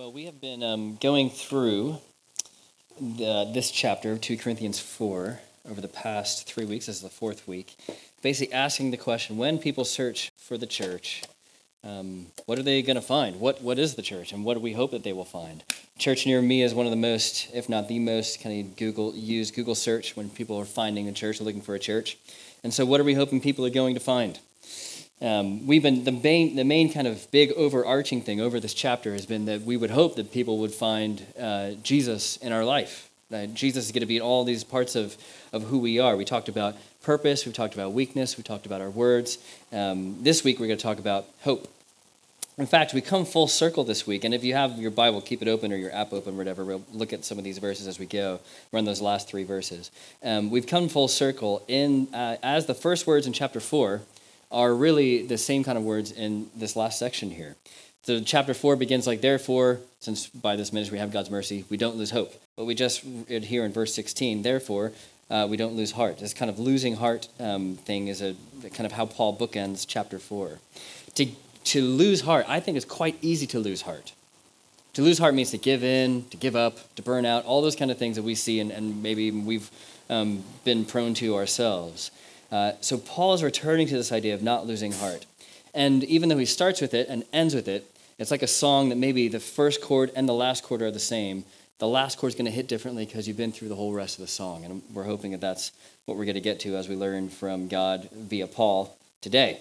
Well, we have been um, going through the, this chapter, of 2 Corinthians 4, over the past three weeks. This is the fourth week. Basically, asking the question when people search for the church, um, what are they going to find? What, what is the church, and what do we hope that they will find? Church near me is one of the most, if not the most, kind of Google used Google search when people are finding a church, or looking for a church. And so, what are we hoping people are going to find? Um, we've been the main, the main kind of big overarching thing over this chapter has been that we would hope that people would find uh, Jesus in our life. That Jesus is going to be in all these parts of, of who we are. We talked about purpose, we talked about weakness, we talked about our words. Um, this week we're going to talk about hope. In fact, we come full circle this week, and if you have your Bible, keep it open or your app open, whatever. We'll look at some of these verses as we go. Run those last three verses. Um, we've come full circle in uh, as the first words in chapter four are really the same kind of words in this last section here. So chapter 4 begins like, therefore, since by this ministry we have God's mercy, we don't lose hope. But we just read here in verse 16, therefore, uh, we don't lose heart. This kind of losing heart um, thing is a kind of how Paul bookends chapter 4. To, to lose heart, I think it's quite easy to lose heart. To lose heart means to give in, to give up, to burn out, all those kind of things that we see and, and maybe we've um, been prone to ourselves. Uh, so Paul is returning to this idea of not losing heart. And even though he starts with it and ends with it, it's like a song that maybe the first chord and the last chord are the same. The last chord is going to hit differently because you've been through the whole rest of the song. And we're hoping that that's what we're going to get to as we learn from God via Paul today.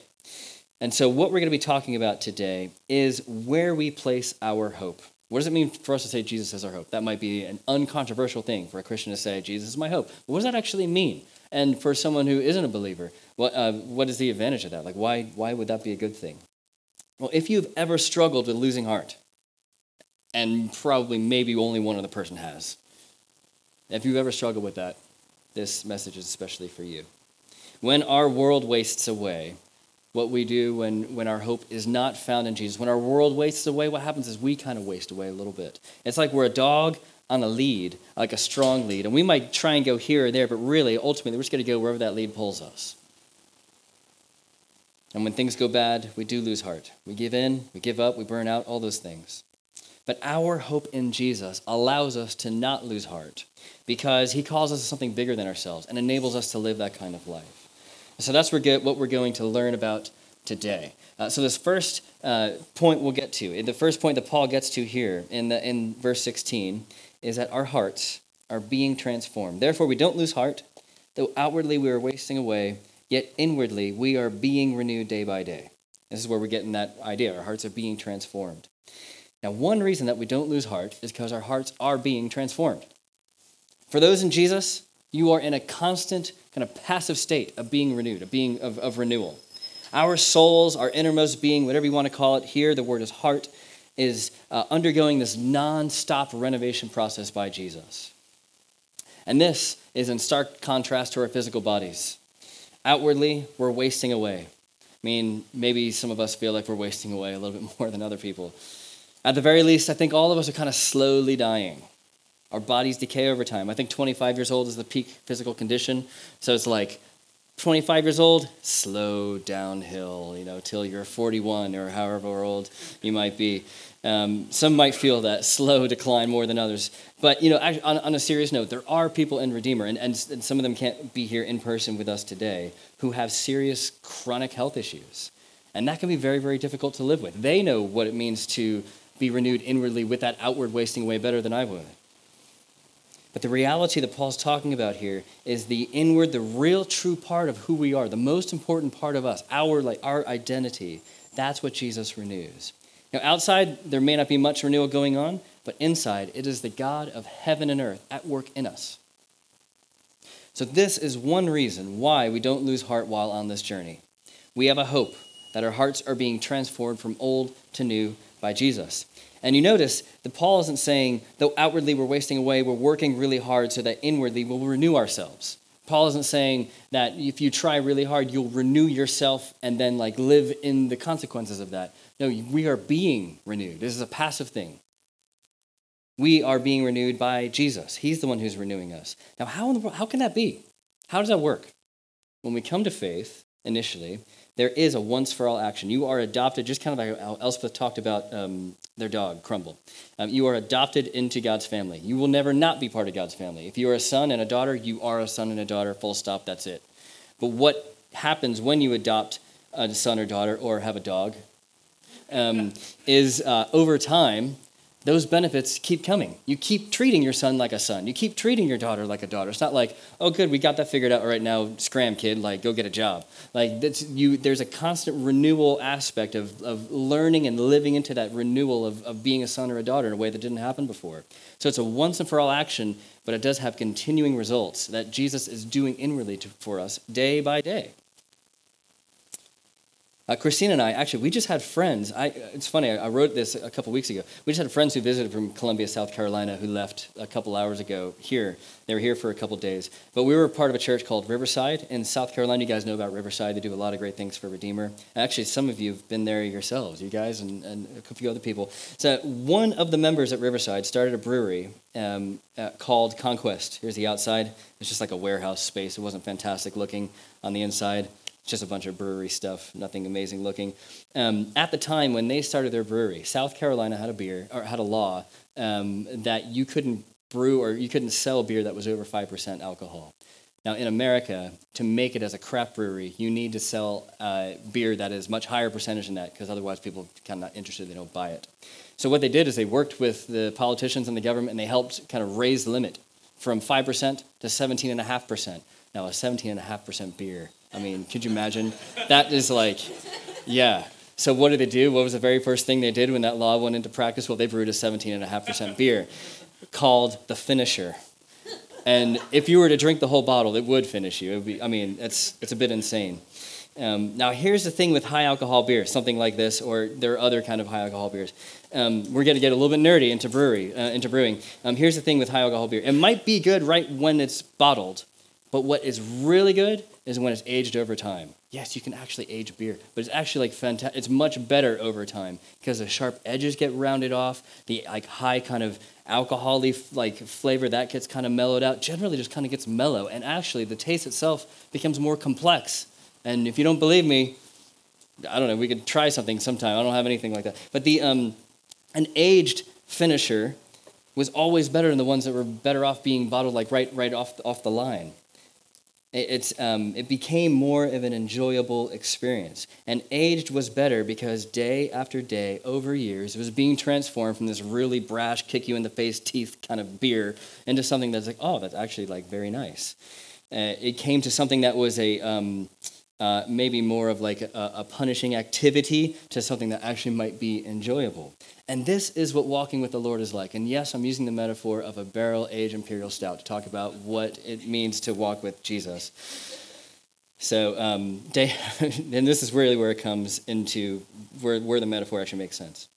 And so, what we're going to be talking about today is where we place our hope. What does it mean for us to say Jesus is our hope? That might be an uncontroversial thing for a Christian to say, Jesus is my hope. What does that actually mean? And for someone who isn't a believer, what, uh, what is the advantage of that? Like, why, why would that be a good thing? Well, if you've ever struggled with losing heart, and probably maybe only one other person has, if you've ever struggled with that, this message is especially for you. When our world wastes away, what we do when, when our hope is not found in Jesus, when our world wastes away, what happens is we kind of waste away a little bit. It's like we're a dog on a lead, like a strong lead. And we might try and go here or there, but really, ultimately, we're just going to go wherever that lead pulls us. And when things go bad, we do lose heart. We give in, we give up, we burn out, all those things. But our hope in Jesus allows us to not lose heart because he calls us to something bigger than ourselves and enables us to live that kind of life. So that's what we're going to learn about today. Uh, so this first uh, point we'll get to, the first point that Paul gets to here in, the, in verse 16, is that our hearts are being transformed. Therefore, we don't lose heart, though outwardly we are wasting away, yet inwardly we are being renewed day by day. This is where we're getting that idea. Our hearts are being transformed. Now, one reason that we don't lose heart is because our hearts are being transformed. For those in Jesus, you are in a constant kind of passive state of being renewed, of being of, of renewal. Our souls, our innermost being, whatever you want to call it, here the word is heart, is uh, undergoing this non-stop renovation process by Jesus. And this is in stark contrast to our physical bodies. Outwardly, we're wasting away. I mean, maybe some of us feel like we're wasting away a little bit more than other people. At the very least, I think all of us are kind of slowly dying. Our bodies decay over time. I think 25 years old is the peak physical condition. So it's like 25 years old, slow downhill, you know, till you're 41 or however old you might be. Um, some might feel that slow decline more than others. But, you know, on, on a serious note, there are people in Redeemer, and, and, and some of them can't be here in person with us today, who have serious chronic health issues. And that can be very, very difficult to live with. They know what it means to be renewed inwardly with that outward wasting away better than I would. But the reality that Paul's talking about here is the inward, the real true part of who we are, the most important part of us, our like our identity. That's what Jesus renews. Now, outside, there may not be much renewal going on, but inside, it is the God of heaven and earth at work in us. So, this is one reason why we don't lose heart while on this journey. We have a hope that our hearts are being transformed from old to new by Jesus. And you notice that Paul isn't saying, though outwardly we're wasting away, we're working really hard so that inwardly we'll renew ourselves. Paul isn't saying that if you try really hard, you'll renew yourself and then like live in the consequences of that. No, we are being renewed. This is a passive thing. We are being renewed by Jesus. He's the one who's renewing us. Now, how, in the world, how can that be? How does that work? When we come to faith initially, there is a once for all action. You are adopted, just kind of like how Elspeth talked about um, their dog, Crumble. Um, you are adopted into God's family. You will never not be part of God's family. If you are a son and a daughter, you are a son and a daughter, full stop, that's it. But what happens when you adopt a son or daughter or have a dog um, is uh, over time, those benefits keep coming. You keep treating your son like a son. You keep treating your daughter like a daughter. It's not like, oh, good, we got that figured out right now. Scram, kid, like go get a job. Like that's you. There's a constant renewal aspect of, of learning and living into that renewal of, of being a son or a daughter in a way that didn't happen before. So it's a once and for all action, but it does have continuing results that Jesus is doing inwardly to, for us day by day. Uh, Christina and I, actually, we just had friends. I, it's funny, I, I wrote this a couple weeks ago. We just had friends who visited from Columbia, South Carolina, who left a couple hours ago here. They were here for a couple days. But we were part of a church called Riverside in South Carolina. You guys know about Riverside. They do a lot of great things for Redeemer. Actually, some of you have been there yourselves, you guys, and, and a few other people. So, one of the members at Riverside started a brewery um, uh, called Conquest. Here's the outside. It's just like a warehouse space. It wasn't fantastic looking on the inside just a bunch of brewery stuff, nothing amazing looking. Um, at the time when they started their brewery, South Carolina had a beer or had a law um, that you couldn't brew or you couldn't sell beer that was over five percent alcohol. Now, in America, to make it as a craft brewery, you need to sell uh, beer that is much higher percentage than that, because otherwise people kind of not interested, they don't buy it. So what they did is they worked with the politicians and the government, and they helped kind of raise the limit from 5% to 17.5%. Now, a 17.5% beer I mean, could you imagine? That is like, yeah. So what did they do? What was the very first thing they did when that law went into practice? Well, they brewed a 17.5% beer called the Finisher. And if you were to drink the whole bottle, it would finish you. It would be, I mean, it's, it's a bit insane. Um, now, here's the thing with high alcohol beer, something like this, or there are other kind of high alcohol beers. Um, we're going to get a little bit nerdy into brewery, uh, into brewing. Um, here's the thing with high alcohol beer: it might be good right when it's bottled, but what is really good is when it's aged over time. Yes, you can actually age beer, but it's actually like fantastic. It's much better over time because the sharp edges get rounded off. The like high kind of alcoholy like flavor that gets kind of mellowed out. Generally, just kind of gets mellow, and actually the taste itself becomes more complex. And if you don't believe me, I don't know. We could try something sometime. I don't have anything like that. But the um, an aged finisher was always better than the ones that were better off being bottled like right right off off the line. It's, um, it became more of an enjoyable experience. And aged was better because day after day, over years, it was being transformed from this really brash, kick you in the face, teeth kind of beer into something that's like, oh, that's actually like very nice. Uh, it came to something that was a, um, uh, maybe more of like a, a, punishing activity to something that actually might be enjoyable. And this is what walking with the Lord is like. And yes, I'm using the metaphor of a barrel aged imperial stout to talk about what it means to walk with Jesus. So, um, day, and this is really where it comes into where, where the metaphor actually makes sense.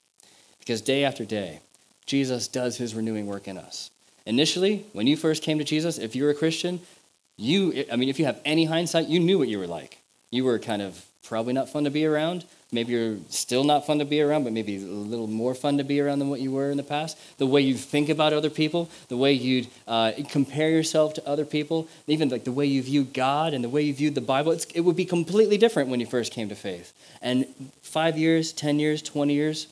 Because day after day, Jesus does his renewing work in us. Initially, when you first came to Jesus, if you're a Christian, you, I mean, if you have any hindsight, you knew what you were like you were kind of probably not fun to be around. Maybe you're still not fun to be around, but maybe a little more fun to be around than what you were in the past. The way you think about other people, the way you uh, compare yourself to other people, even like the way you view God and the way you viewed the Bible, it would be completely different when you first came to faith. And five years, 10 years, 20 years,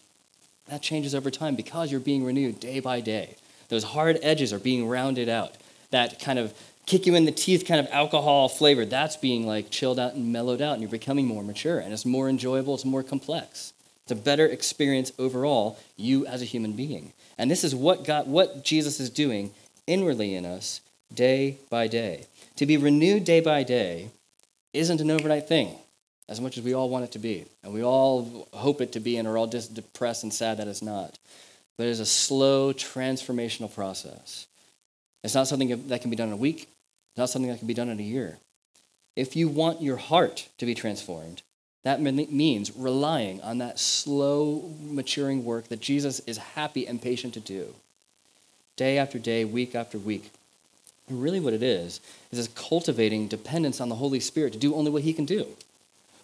that changes over time because you're being renewed day by day. Those hard edges are being rounded out. That kind of kick you in the teeth kind of alcohol flavor, that's being like chilled out and mellowed out, and you're becoming more mature, and it's more enjoyable, it's more complex. It's a better experience overall, you as a human being. And this is what God, what Jesus is doing inwardly in us day by day. To be renewed day by day isn't an overnight thing, as much as we all want it to be. And we all hope it to be and are all just depressed and sad that it's not. But it is a slow transformational process. It's not something that can be done in a week not something that can be done in a year. If you want your heart to be transformed, that means relying on that slow maturing work that Jesus is happy and patient to do. Day after day, week after week. And really, what it is, is this cultivating dependence on the Holy Spirit to do only what He can do.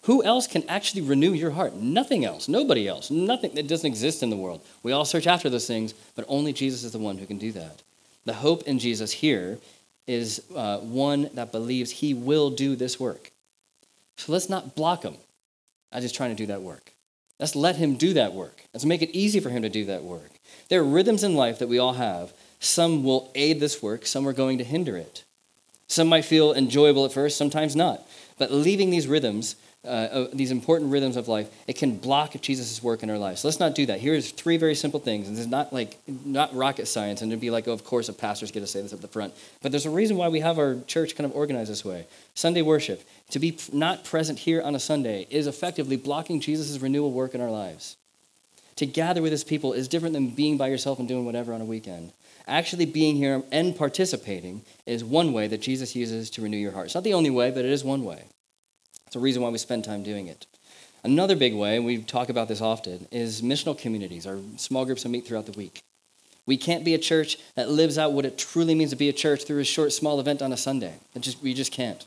Who else can actually renew your heart? Nothing else. Nobody else. Nothing that doesn't exist in the world. We all search after those things, but only Jesus is the one who can do that. The hope in Jesus here is uh, one that believes he will do this work. So let's not block him. I'm just trying to do that work. Let's let him do that work. Let's make it easy for him to do that work. There are rhythms in life that we all have. Some will aid this work, some are going to hinder it. Some might feel enjoyable at first, sometimes not. But leaving these rhythms uh, these important rhythms of life, it can block Jesus' work in our lives. So let's not do that. Here's three very simple things. And is not like not rocket science, and it'd be like, oh, of course, a pastor's going to say this at the front. But there's a reason why we have our church kind of organized this way. Sunday worship, to be not present here on a Sunday, is effectively blocking Jesus' renewal work in our lives. To gather with his people is different than being by yourself and doing whatever on a weekend. Actually, being here and participating is one way that Jesus uses to renew your heart. It's not the only way, but it is one way. It's a reason why we spend time doing it. Another big way, we talk about this often, is missional communities, our small groups that meet throughout the week. We can't be a church that lives out what it truly means to be a church through a short, small event on a Sunday. It just, we just can't.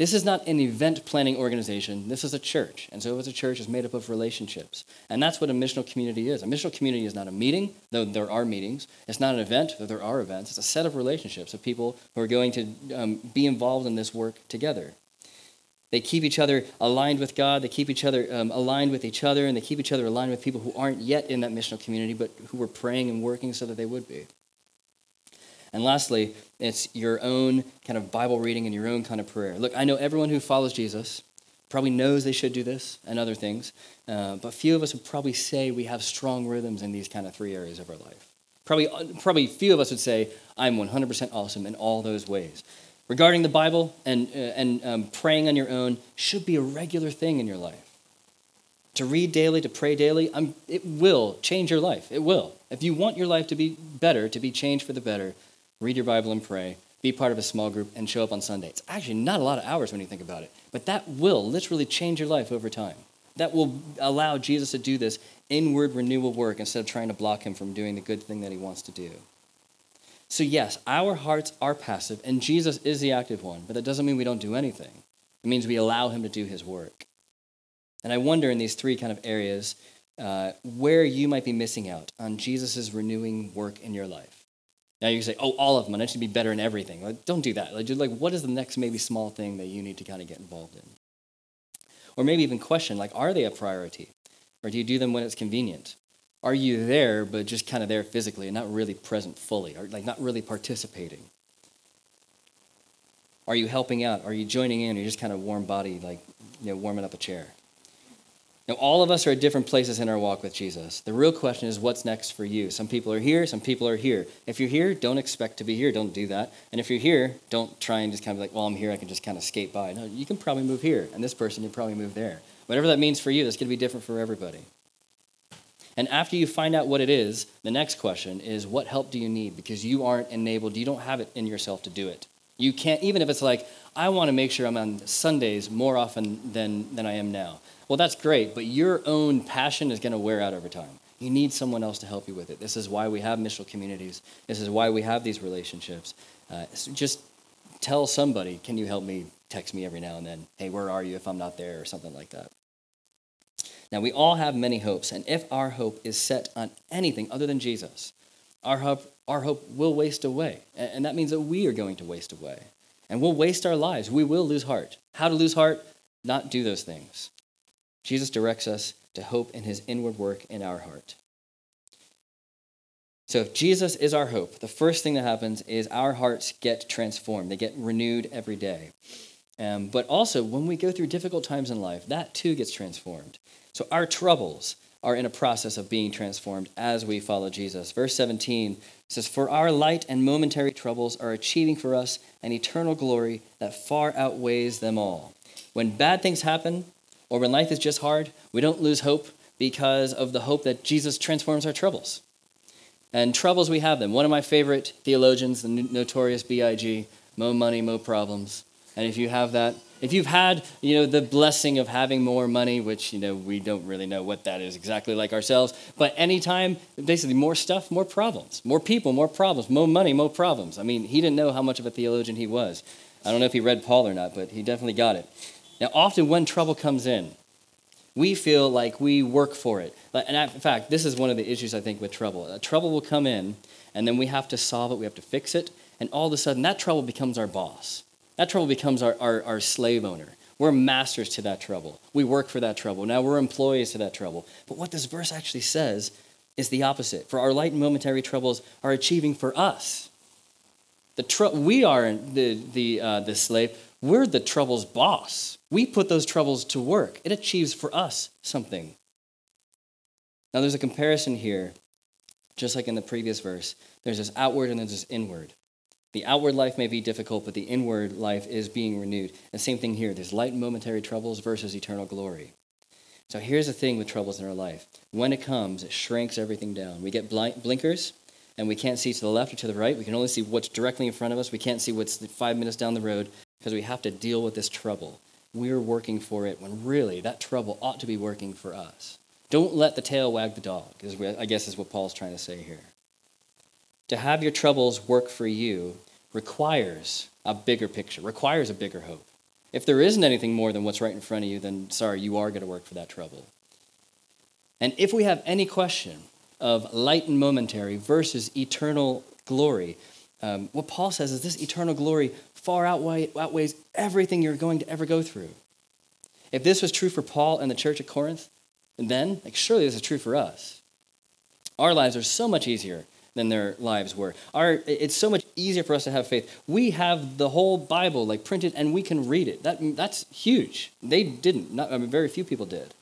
This is not an event planning organization. This is a church. And so, as a church, is made up of relationships. And that's what a missional community is. A missional community is not a meeting, though there are meetings. It's not an event, though there are events. It's a set of relationships of people who are going to um, be involved in this work together. They keep each other aligned with God. They keep each other um, aligned with each other, and they keep each other aligned with people who aren't yet in that missional community, but who are praying and working so that they would be. And lastly, it's your own kind of Bible reading and your own kind of prayer. Look, I know everyone who follows Jesus probably knows they should do this and other things, uh, but few of us would probably say we have strong rhythms in these kind of three areas of our life. Probably, probably few of us would say, I'm 100% awesome in all those ways regarding the Bible and, uh, and um, praying on your own should be a regular thing in your life. To read daily, to pray daily, um, it will change your life. It will. If you want your life to be better, to be changed for the better, read your Bible and pray, be part of a small group, and show up on Sunday. It's actually not a lot of hours when you think about it, but that will literally change your life over time. That will allow Jesus to do this inward renewal work instead of trying to block him from doing the good thing that he wants to do. So, yes, our hearts are passive, and Jesus is the active one, but that doesn't mean we don't do anything. It means we allow him to do his work. And I wonder in these three kind of areas uh, where you might be missing out on Jesus' renewing work in your life. Now you can say, oh, all of them, I need to be better in everything. Like, don't do that. Like, like, what is the next maybe small thing that you need to kind of get involved in? Or maybe even question, like, are they a priority? Or do you do them when it's convenient? Are you there, but just kind of there physically and not really present fully, or like not really participating? Are you helping out? Are you joining in? Or are you just kind of warm body, like you know, warming up a chair? Now, all of us are at different places in our walk with Jesus. The real question is, what's next for you? Some people are here, some people are here. If you're here, don't expect to be here. Don't do that. And if you're here, don't try and just kind of like, well, I'm here, I can just kind of skate by. No, you can probably move here, and this person, you probably move there. Whatever that means for you, that's going to be different for everybody. And after you find out what it is, the next question is what help do you need? Because you aren't enabled, you don't have it in yourself to do it. You can't, even if it's like, I want to make sure I'm on Sundays more often than, than I am now. Well, that's great, but your own passion is going to wear out over time. You need someone else to help you with it. This is why we have missional communities. This is why we have these relationships. Uh, so just tell somebody, can you help me? Text me every now and then, hey, where are you if I'm not there, or something like that. Now, we all have many hopes, and if our hope is set on anything other than Jesus, our hope, our hope will waste away. And that means that we are going to waste away. And we'll waste our lives. We will lose heart. How to lose heart? Not do those things. Jesus directs us to hope in his inward work in our heart. So, if Jesus is our hope, the first thing that happens is our hearts get transformed. They get renewed every day. Um, but also, when we go through difficult times in life, that too gets transformed. So our troubles are in a process of being transformed as we follow Jesus. Verse 17 says, For our light and momentary troubles are achieving for us an eternal glory that far outweighs them all. When bad things happen, or when life is just hard, we don't lose hope because of the hope that Jesus transforms our troubles. And troubles, we have them. One of my favorite theologians, the notorious B.I.G., mo money, mo problems. And if you have that, if you've had, you know, the blessing of having more money, which, you know, we don't really know what that is exactly like ourselves, but anytime, basically more stuff, more problems, more people, more problems, more money, more problems. I mean, he didn't know how much of a theologian he was. I don't know if he read Paul or not, but he definitely got it. Now, often when trouble comes in, we feel like we work for it. And in fact, this is one of the issues I think with trouble. Uh, trouble will come in, and then we have to solve it, we have to fix it, and all of a sudden that trouble becomes our boss. That trouble becomes our, our, our slave owner. We're masters to that trouble. We work for that trouble. Now we're employees to that trouble. But what this verse actually says is the opposite. For our light and momentary troubles are achieving for us. The tr- we are the, the, uh, the slave. We're the trouble's boss. We put those troubles to work. It achieves for us something. Now, there's a comparison here, just like in the previous verse. There's this outward and there's this inward. The outward life may be difficult, but the inward life is being renewed. And same thing here. There's light momentary troubles versus eternal glory. So here's the thing with troubles in our life. When it comes, it shrinks everything down. We get blinkers, and we can't see to the left or to the right. We can only see what's directly in front of us. We can't see what's five minutes down the road because we have to deal with this trouble. We're working for it when really that trouble ought to be working for us. Don't let the tail wag the dog, is I guess is what Paul's trying to say here. To have your troubles work for you requires a bigger picture, requires a bigger hope. If there isn't anything more than what's right in front of you, then sorry, you are going to work for that trouble. And if we have any question of light and momentary versus eternal glory, um, what Paul says is this eternal glory far outweigh, outweighs everything you're going to ever go through. If this was true for Paul and the church at Corinth, then, like, surely this is true for us. Our lives are so much easier than their lives were. Our, it's so much easier for us to have faith. We have the whole Bible like printed and we can read it. That, that's huge. They didn't. Not, I mean, very few people did.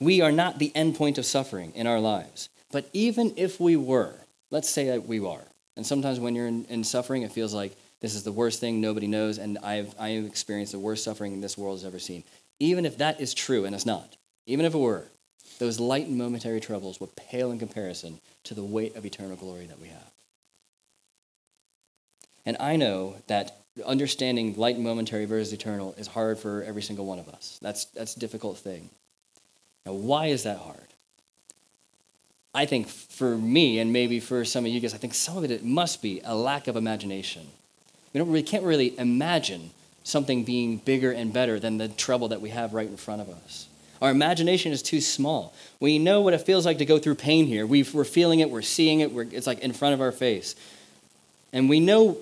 We are not the end point of suffering in our lives. But even if we were, let's say that we are, and sometimes when you're in, in suffering, it feels like this is the worst thing nobody knows, and I've, I have experienced the worst suffering this world has ever seen. Even if that is true, and it's not, even if it were, those light and momentary troubles will pale in comparison to the weight of eternal glory that we have. And I know that understanding light and momentary versus eternal is hard for every single one of us. That's, that's a difficult thing. Now, why is that hard? I think for me, and maybe for some of you guys, I think some of it, it must be a lack of imagination. We don't really, can't really imagine something being bigger and better than the trouble that we have right in front of us. Our imagination is too small. We know what it feels like to go through pain here. we are feeling it, we're seeing it, we're, it's like in front of our face. And we know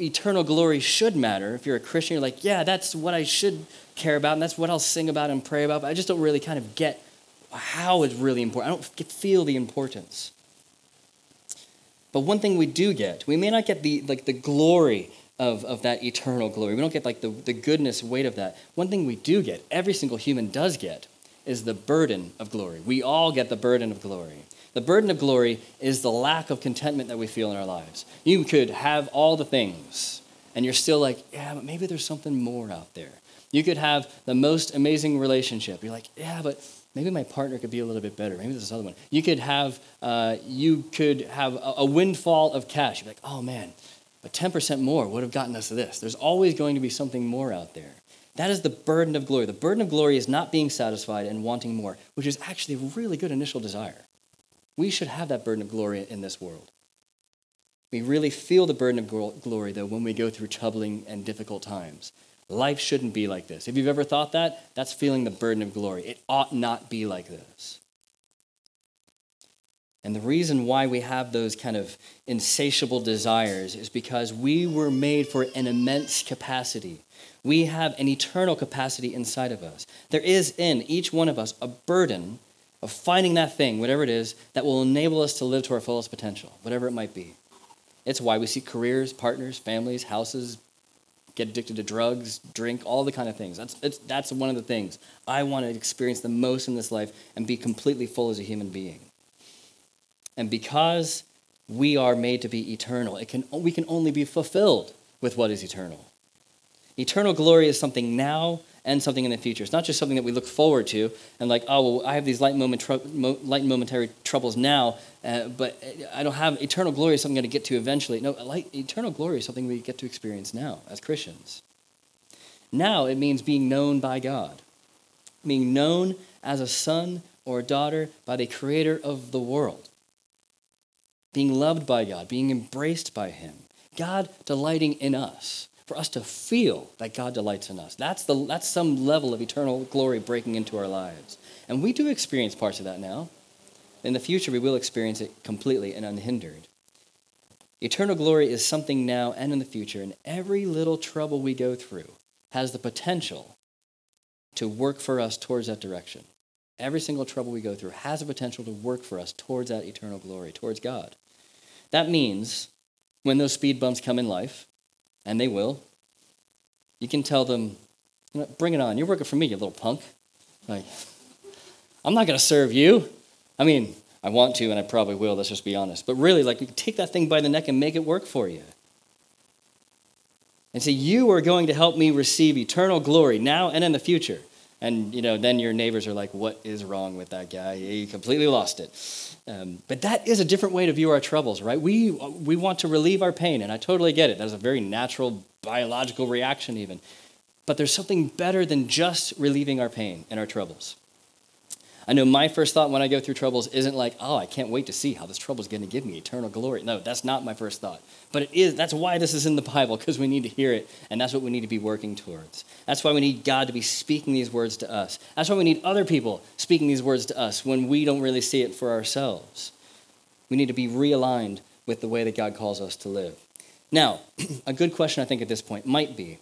eternal glory should matter. If you're a Christian, you're like, yeah, that's what I should care about, and that's what I'll sing about and pray about. But I just don't really kind of get how it's really important. I don't feel the importance. But one thing we do get, we may not get the like the glory of, of that eternal glory. We don't get like the, the goodness weight of that. One thing we do get, every single human does get, is the burden of glory. We all get the burden of glory. The burden of glory is the lack of contentment that we feel in our lives. You could have all the things, and you're still like, yeah, but maybe there's something more out there. You could have the most amazing relationship. You're like, yeah, but maybe my partner could be a little bit better. Maybe there's another one. You could have, uh, you could have a, a windfall of cash. You're like, oh man, but 10% more would have gotten us this. There's always going to be something more out there. That is the burden of glory. The burden of glory is not being satisfied and wanting more, which is actually a really good initial desire. We should have that burden of glory in this world. We really feel the burden of glory, though, when we go through troubling and difficult times. Life shouldn't be like this. If you've ever thought that, that's feeling the burden of glory. It ought not be like this. And the reason why we have those kind of insatiable desires is because we were made for an immense capacity. We have an eternal capacity inside of us. There is in each one of us a burden of finding that thing, whatever it is, that will enable us to live to our fullest potential, whatever it might be. It's why we seek careers, partners, families, houses, get addicted to drugs, drink, all the kind of things. That's, that's one of the things I want to experience the most in this life and be completely full as a human being. And because we are made to be eternal, it can, we can only be fulfilled with what is eternal. Eternal glory is something now and something in the future. It's not just something that we look forward to and like, oh, well, I have these light, moment mo- light momentary troubles now, uh, but I don't have eternal glory is something I'm going to get to eventually. No, light, eternal glory is something we get to experience now as Christians. Now it means being known by God, being known as a son or a daughter by the creator of the world, being loved by God, being embraced by Him, God delighting in us for us to feel that God delights in us. That's, the, that's some level of eternal glory breaking into our lives. And we do experience parts of that now. In the future, we will experience it completely and unhindered. Eternal glory is something now and in the future, and every little trouble we go through has the potential to work for us towards that direction. Every single trouble we go through has the potential to work for us towards that eternal glory, towards God. That means when those speed bumps come in life, and they will, you can tell them, bring it on. You're working for me, you little punk. Like, I'm not going to serve you. I mean, I want to, and I probably will, let's just be honest. But really, like, take that thing by the neck and make it work for you. And say, You are going to help me receive eternal glory now and in the future. And, you know, then your neighbors are like, What is wrong with that guy? He completely lost it. Um, but that is a different way to view our troubles, right? We, we want to relieve our pain, and I totally get it. That's a very natural biological reaction, even. But there's something better than just relieving our pain and our troubles. I know my first thought when I go through troubles isn't like, oh, I can't wait to see how this trouble is going to give me eternal glory. No, that's not my first thought. But it is, that's why this is in the Bible, because we need to hear it, and that's what we need to be working towards. That's why we need God to be speaking these words to us. That's why we need other people speaking these words to us when we don't really see it for ourselves. We need to be realigned with the way that God calls us to live. Now, a good question I think at this point might be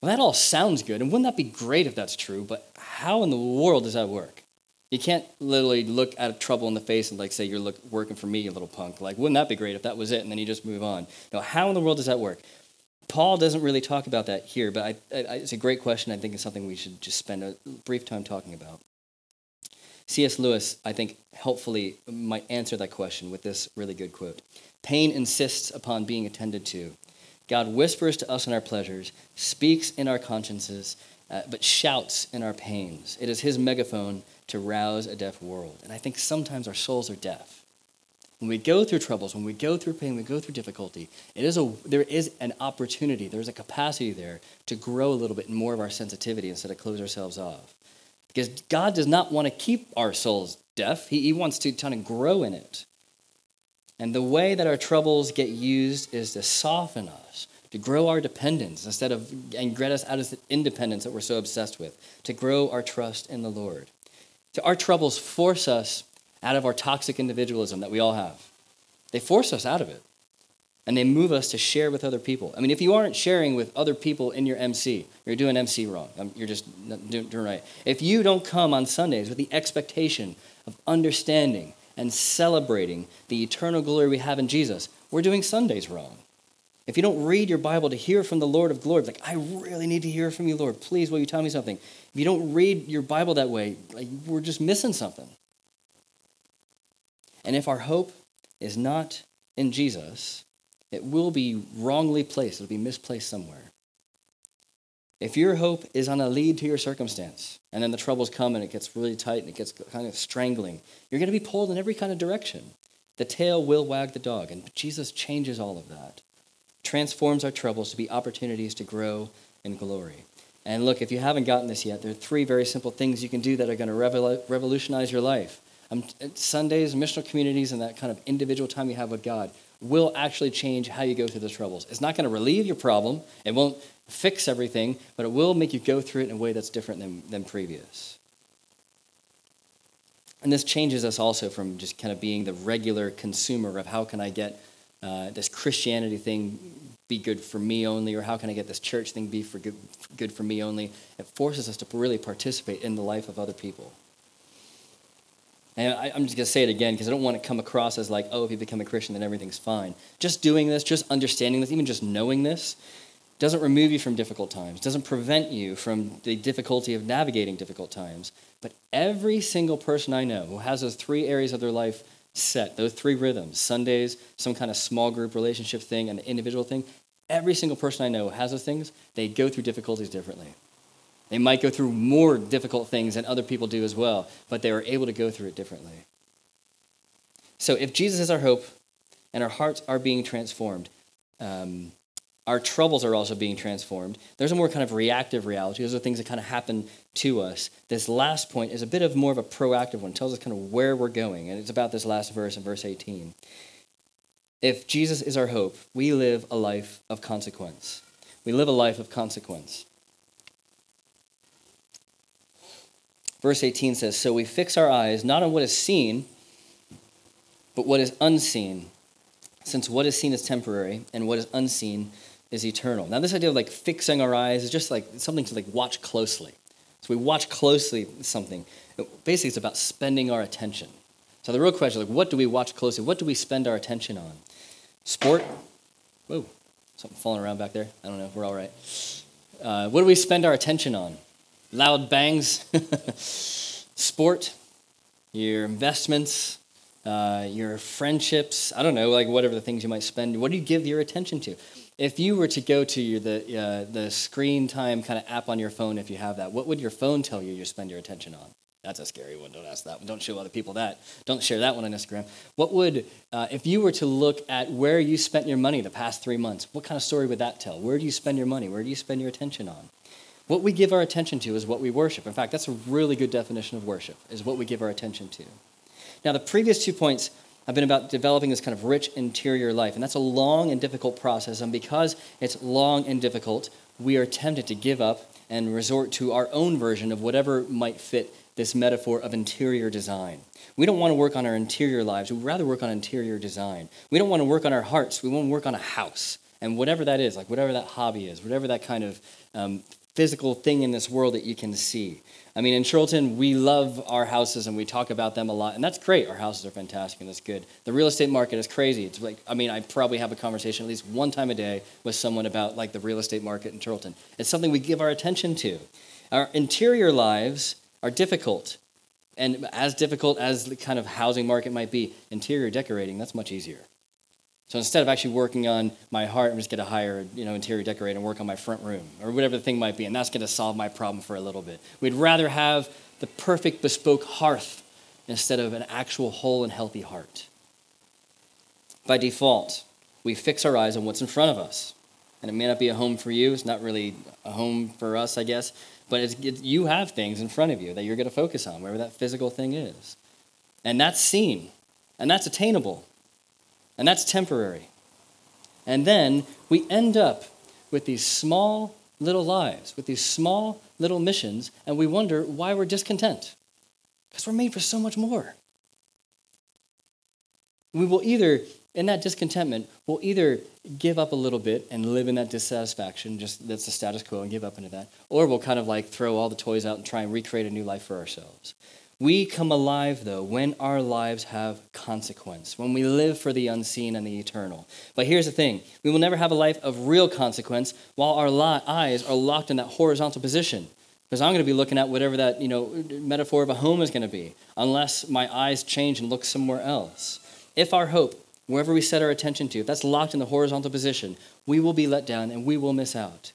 well, that all sounds good, and wouldn't that be great if that's true, but how in the world does that work? You can't literally look at trouble in the face and like say you're look, working for me, you little punk. Like, wouldn't that be great if that was it? And then you just move on. Now, how in the world does that work? Paul doesn't really talk about that here, but I, I, it's a great question. I think it's something we should just spend a brief time talking about. C.S. Lewis, I think, helpfully might answer that question with this really good quote Pain insists upon being attended to. God whispers to us in our pleasures, speaks in our consciences, uh, but shouts in our pains. It is his megaphone to rouse a deaf world. And I think sometimes our souls are deaf. When we go through troubles, when we go through pain, we go through difficulty, it is a, there is an opportunity, there's a capacity there to grow a little bit more of our sensitivity instead of close ourselves off. Because God does not want to keep our souls deaf, He, he wants to kind of grow in it. And the way that our troubles get used is to soften us, to grow our dependence instead of, and get us out of the independence that we're so obsessed with, to grow our trust in the Lord. So our troubles force us out of our toxic individualism that we all have. They force us out of it. And they move us to share with other people. I mean, if you aren't sharing with other people in your MC, you're doing MC wrong. Um, you're just doing right. If you don't come on Sundays with the expectation of understanding and celebrating the eternal glory we have in Jesus, we're doing Sundays wrong. If you don't read your Bible to hear from the Lord of glory, like, I really need to hear from you, Lord. Please, will you tell me something? If you don't read your Bible that way, like, we're just missing something. And if our hope is not in Jesus, it will be wrongly placed. It'll be misplaced somewhere. If your hope is on a lead to your circumstance, and then the troubles come and it gets really tight and it gets kind of strangling, you're going to be pulled in every kind of direction. The tail will wag the dog, and Jesus changes all of that transforms our troubles to be opportunities to grow in glory. And look, if you haven't gotten this yet, there are three very simple things you can do that are going to revolutionize your life. Um, Sundays, missional communities, and that kind of individual time you have with God will actually change how you go through the troubles. It's not going to relieve your problem, it won't fix everything, but it will make you go through it in a way that's different than, than previous. And this changes us also from just kind of being the regular consumer of how can I get uh, this Christianity thing be good for me only, or how can I get this church thing be for good, good for me only? It forces us to really participate in the life of other people. And I, am just going to say it again because I don't want to come across as like, oh, if you become a Christian, then everything's fine. Just doing this, just understanding this, even just knowing this, doesn't remove you from difficult times, doesn't prevent you from the difficulty of navigating difficult times. But every single person I know who has those three areas of their life set, those three rhythms Sundays, some kind of small group relationship thing, and the individual thing. Every single person I know has those things. They go through difficulties differently. They might go through more difficult things than other people do as well, but they are able to go through it differently. So if Jesus is our hope and our hearts are being transformed, um, our troubles are also being transformed. There's a more kind of reactive reality. Those are things that kind of happen to us. This last point is a bit of more of a proactive one. It tells us kind of where we're going. And it's about this last verse in verse 18. If Jesus is our hope, we live a life of consequence. We live a life of consequence. Verse 18 says, So we fix our eyes not on what is seen, but what is unseen, since what is seen is temporary, and what is unseen is eternal. Now, this idea of like fixing our eyes is just like something to like watch closely. So we watch closely something. Basically, it's about spending our attention. So the real question, like, what do we watch closely? What do we spend our attention on? Sport? Whoa, something falling around back there. I don't know. We're all right. Uh, what do we spend our attention on? Loud bangs, sport, your investments, uh, your friendships. I don't know, like whatever the things you might spend. What do you give your attention to? If you were to go to your, the uh, the screen time kind of app on your phone, if you have that, what would your phone tell you you spend your attention on? That's a scary one. Don't ask that one. Don't show other people that. Don't share that one on Instagram. What would, uh, if you were to look at where you spent your money the past three months, what kind of story would that tell? Where do you spend your money? Where do you spend your attention on? What we give our attention to is what we worship. In fact, that's a really good definition of worship, is what we give our attention to. Now, the previous two points have been about developing this kind of rich interior life, and that's a long and difficult process. And because it's long and difficult, we are tempted to give up and resort to our own version of whatever might fit this metaphor of interior design. We don't want to work on our interior lives. We'd rather work on interior design. We don't want to work on our hearts. We want to work on a house. And whatever that is, like whatever that hobby is, whatever that kind of um, physical thing in this world that you can see. I mean, in Chorlton, we love our houses and we talk about them a lot, and that's great. Our houses are fantastic and that's good. The real estate market is crazy. It's like, I mean, I probably have a conversation at least one time a day with someone about like the real estate market in Chorlton. It's something we give our attention to. Our interior lives are difficult. And as difficult as the kind of housing market might be, interior decorating, that's much easier. So instead of actually working on my heart, I'm just going to hire, you know, interior decorator and work on my front room or whatever the thing might be, and that's going to solve my problem for a little bit. We'd rather have the perfect bespoke hearth instead of an actual whole and healthy heart. By default, we fix our eyes on what's in front of us. And it may not be a home for you. It's not really a home for us, I guess. But it's, it's, you have things in front of you that you're going to focus on, wherever that physical thing is. And that's seen, and that's attainable, and that's temporary. And then we end up with these small little lives, with these small little missions, and we wonder why we're discontent. Because we're made for so much more. We will either in that discontentment, we'll either give up a little bit and live in that dissatisfaction, just that's the status quo, and give up into that, or we'll kind of like throw all the toys out and try and recreate a new life for ourselves. We come alive, though, when our lives have consequence, when we live for the unseen and the eternal. But here's the thing we will never have a life of real consequence while our eyes are locked in that horizontal position. Because I'm going to be looking at whatever that you know metaphor of a home is going to be, unless my eyes change and look somewhere else. If our hope wherever we set our attention to, if that's locked in the horizontal position, we will be let down and we will miss out.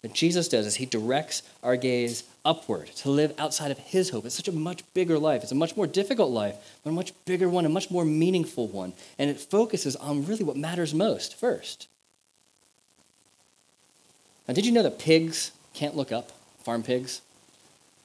What Jesus does is he directs our gaze upward to live outside of his hope. It's such a much bigger life. It's a much more difficult life, but a much bigger one, a much more meaningful one. And it focuses on really what matters most first. Now, did you know that pigs can't look up? Farm pigs?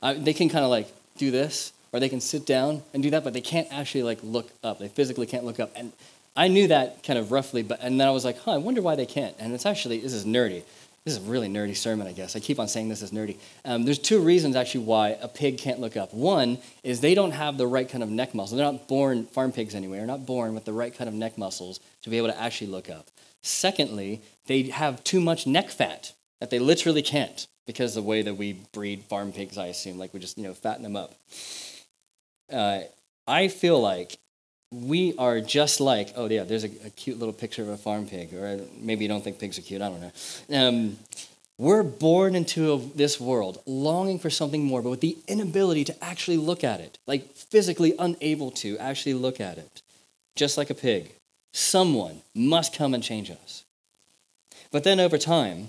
Uh, they can kind of like do this, or they can sit down and do that, but they can't actually like look up. They physically can't look up. And I knew that kind of roughly, but and then I was like, huh, I wonder why they can't. And it's actually this is nerdy. This is a really nerdy sermon, I guess. I keep on saying this is nerdy. Um, there's two reasons actually why a pig can't look up. One is they don't have the right kind of neck muscles. They're not born farm pigs anyway. They're not born with the right kind of neck muscles to be able to actually look up. Secondly, they have too much neck fat that they literally can't because the way that we breed farm pigs, I assume, like we just you know fatten them up. Uh, I feel like we are just like, oh, yeah, there's a, a, cute little picture of a farm pig, or maybe you don't think pigs are cute, I don't know. Um, we're born into a, this world longing for something more, but with the inability to actually look at it, like physically unable to actually look at it, just like a pig. Someone must come and change us. But then over time,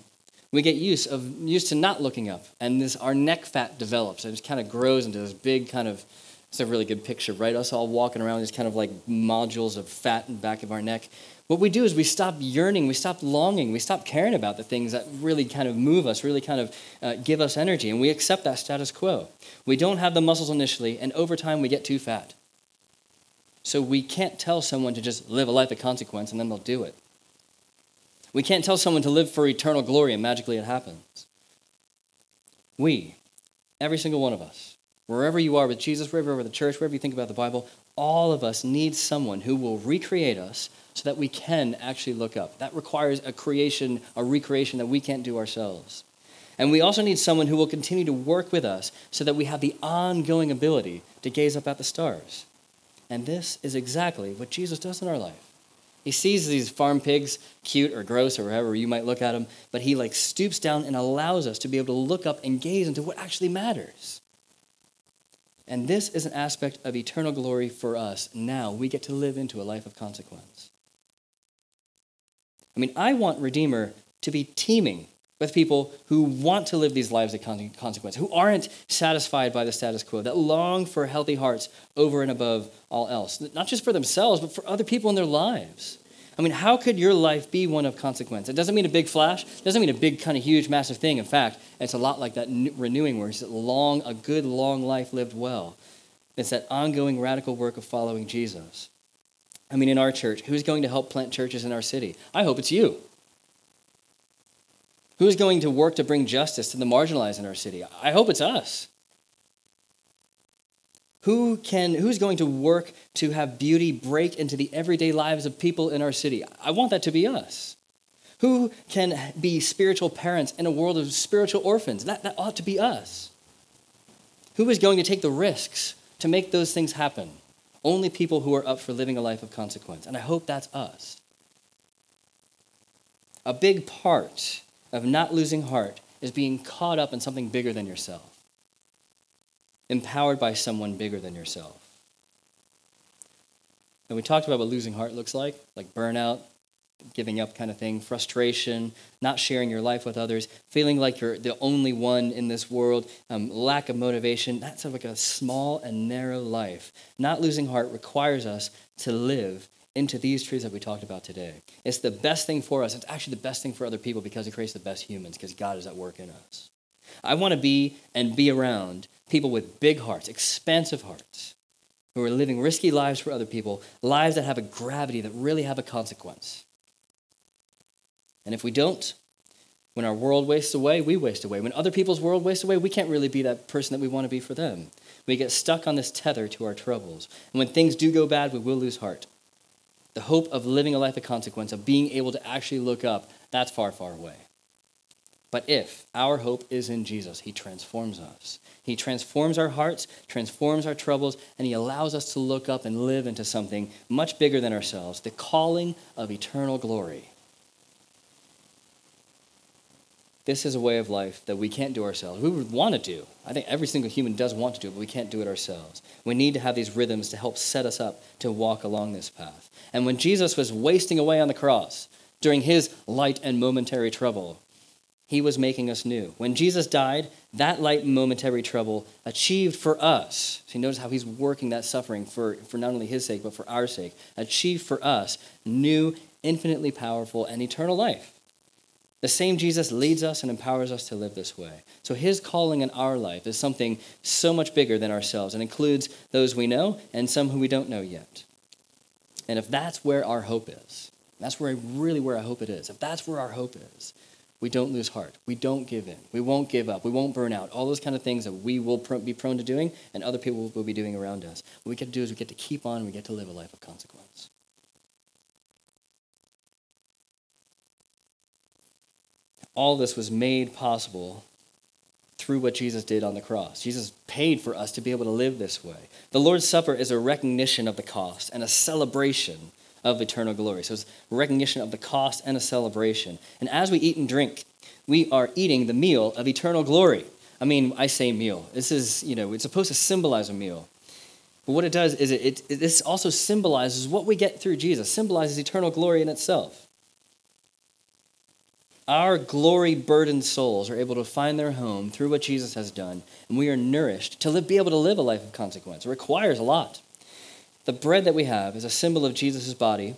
we get used of used to not looking up, and this our neck fat develops. It just kind of grows into this big kind of it's a really good picture, right? Us all walking around these kind of like modules of fat in the back of our neck. What we do is we stop yearning, we stop longing, we stop caring about the things that really kind of move us, really kind of uh, give us energy, and we accept that status quo. We don't have the muscles initially, and over time we get too fat. So we can't tell someone to just live a life of consequence and then they'll do it. We can't tell someone to live for eternal glory and magically it happens. We, every single one of us, Wherever you are with Jesus, wherever with the church, wherever you think about the Bible, all of us need someone who will recreate us so that we can actually look up. That requires a creation, a recreation that we can't do ourselves. And we also need someone who will continue to work with us so that we have the ongoing ability to gaze up at the stars. And this is exactly what Jesus does in our life. He sees these farm pigs, cute or gross or however you might look at them, but he like stoops down and allows us to be able to look up and gaze into what actually matters. And this is an aspect of eternal glory for us. Now we get to live into a life of consequence. I mean, I want Redeemer to be teeming with people who want to live these lives of consequence, who aren't satisfied by the status quo, that long for healthy hearts over and above all else, not just for themselves, but for other people in their lives. I mean, how could your life be one of consequence? It doesn't mean a big flash, it doesn't mean a big, kind of huge, massive thing. In fact, it's a lot like that renewing where it's long, a good, long life lived well. It's that ongoing radical work of following Jesus. I mean, in our church, who's going to help plant churches in our city? I hope it's you. Who is going to work to bring justice to the marginalized in our city? I hope it's us. Who can who's going to work to have beauty break into the everyday lives of people in our city? I want that to be us. Who can be spiritual parents in a world of spiritual orphans? That, that ought to be us. Who is going to take the risks to make those things happen? Only people who are up for living a life of consequence. And I hope that's us. A big part of not losing heart is being caught up in something bigger than yourself, empowered by someone bigger than yourself. And we talked about what losing heart looks like, like burnout, giving up kind of thing, frustration, not sharing your life with others, feeling like you're the only one in this world, um, lack of motivation. That's like a small and narrow life. Not losing heart requires us to live into these truths that we talked about today. It's the best thing for us. It's actually the best thing for other people because it creates the best humans because God is at work in us. I want to be and be around people with big hearts, expansive hearts, who are living risky lives for other people, lives that have a gravity, that really have a consequence. And if we don't, when our world wastes away, we waste away. When other people's world wastes away, we can't really be that person that we want to be for them. We get stuck on this tether to our troubles. And when things do go bad, we will lose heart the hope of living a life of consequence, of being able to actually look up, that's far, far away. But if our hope is in Jesus, he transforms us. He transforms our hearts, transforms our troubles, and he allows us to look up and live into something much bigger than ourselves the calling of eternal glory. This is a way of life that we can't do ourselves. We would want to do. I think every single human does want to do it, but we can't do it ourselves. We need to have these rhythms to help set us up to walk along this path. And when Jesus was wasting away on the cross during his light and momentary trouble, he was making us new. When Jesus died, that light momentary trouble achieved for us. See, notice how he's working that suffering for, for not only his sake, but for our sake. Achieved for us new, infinitely powerful, and eternal life. The same Jesus leads us and empowers us to live this way. So his calling in our life is something so much bigger than ourselves and includes those we know and some who we don't know yet. And if that's where our hope is, that's where really where I hope it is. If that's where our hope is, we don't lose heart. We don't give in. We won't give up. We won't burn out. All those kind of things that we will be prone to doing and other people will be doing around us. What we get to do is we get to keep on. We get to live a life of consequence. All this was made possible through what Jesus did on the cross. Jesus paid for us to be able to live this way. The Lord's Supper is a recognition of the cost and a celebration of eternal glory. So it's recognition of the cost and a celebration. And as we eat and drink, we are eating the meal of eternal glory. I mean, I say meal. This is, you know, it's supposed to symbolize a meal. But what it does is it, it, this also symbolizes what we get through Jesus, symbolizes eternal glory in itself our glory burdened souls are able to find their home through what Jesus has done, and we are nourished to live, be able to live a life of consequence. It requires a lot. The bread that we have is a symbol of Jesus' body,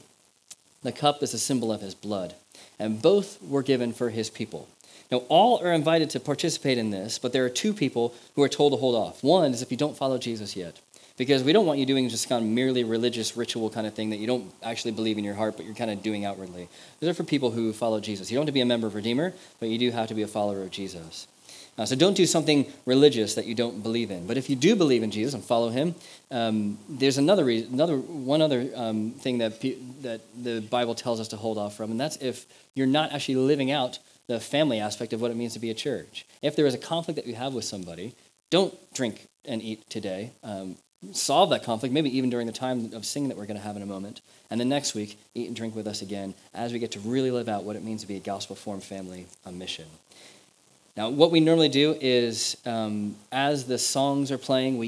the cup is a symbol of his blood, and both were given for his people. Now, all are invited to participate in this, but there are two people who are told to hold off. One is if you don't follow Jesus yet because we don't want you doing just kind of merely religious ritual kind of thing that you don't actually believe in your heart, but you're kind of doing outwardly. Those are for people who follow Jesus. You don't have to be a member of Redeemer, but you do have to be a follower of Jesus. Uh, so don't do something religious that you don't believe in. But if you do believe in Jesus and follow Him, um, there's another reason, another one other um, thing that pe- that the Bible tells us to hold off from, and that's if you're not actually living out the family aspect of what it means to be a church. If there is a conflict that you have with somebody, don't drink and eat today. Um, solve that conflict, maybe even during the time of singing that we're going to have in a moment. And then next week, eat and drink with us again as we get to really live out what it means to be a gospel formed family on mission. Now, what we normally do is, um, as the songs are playing, we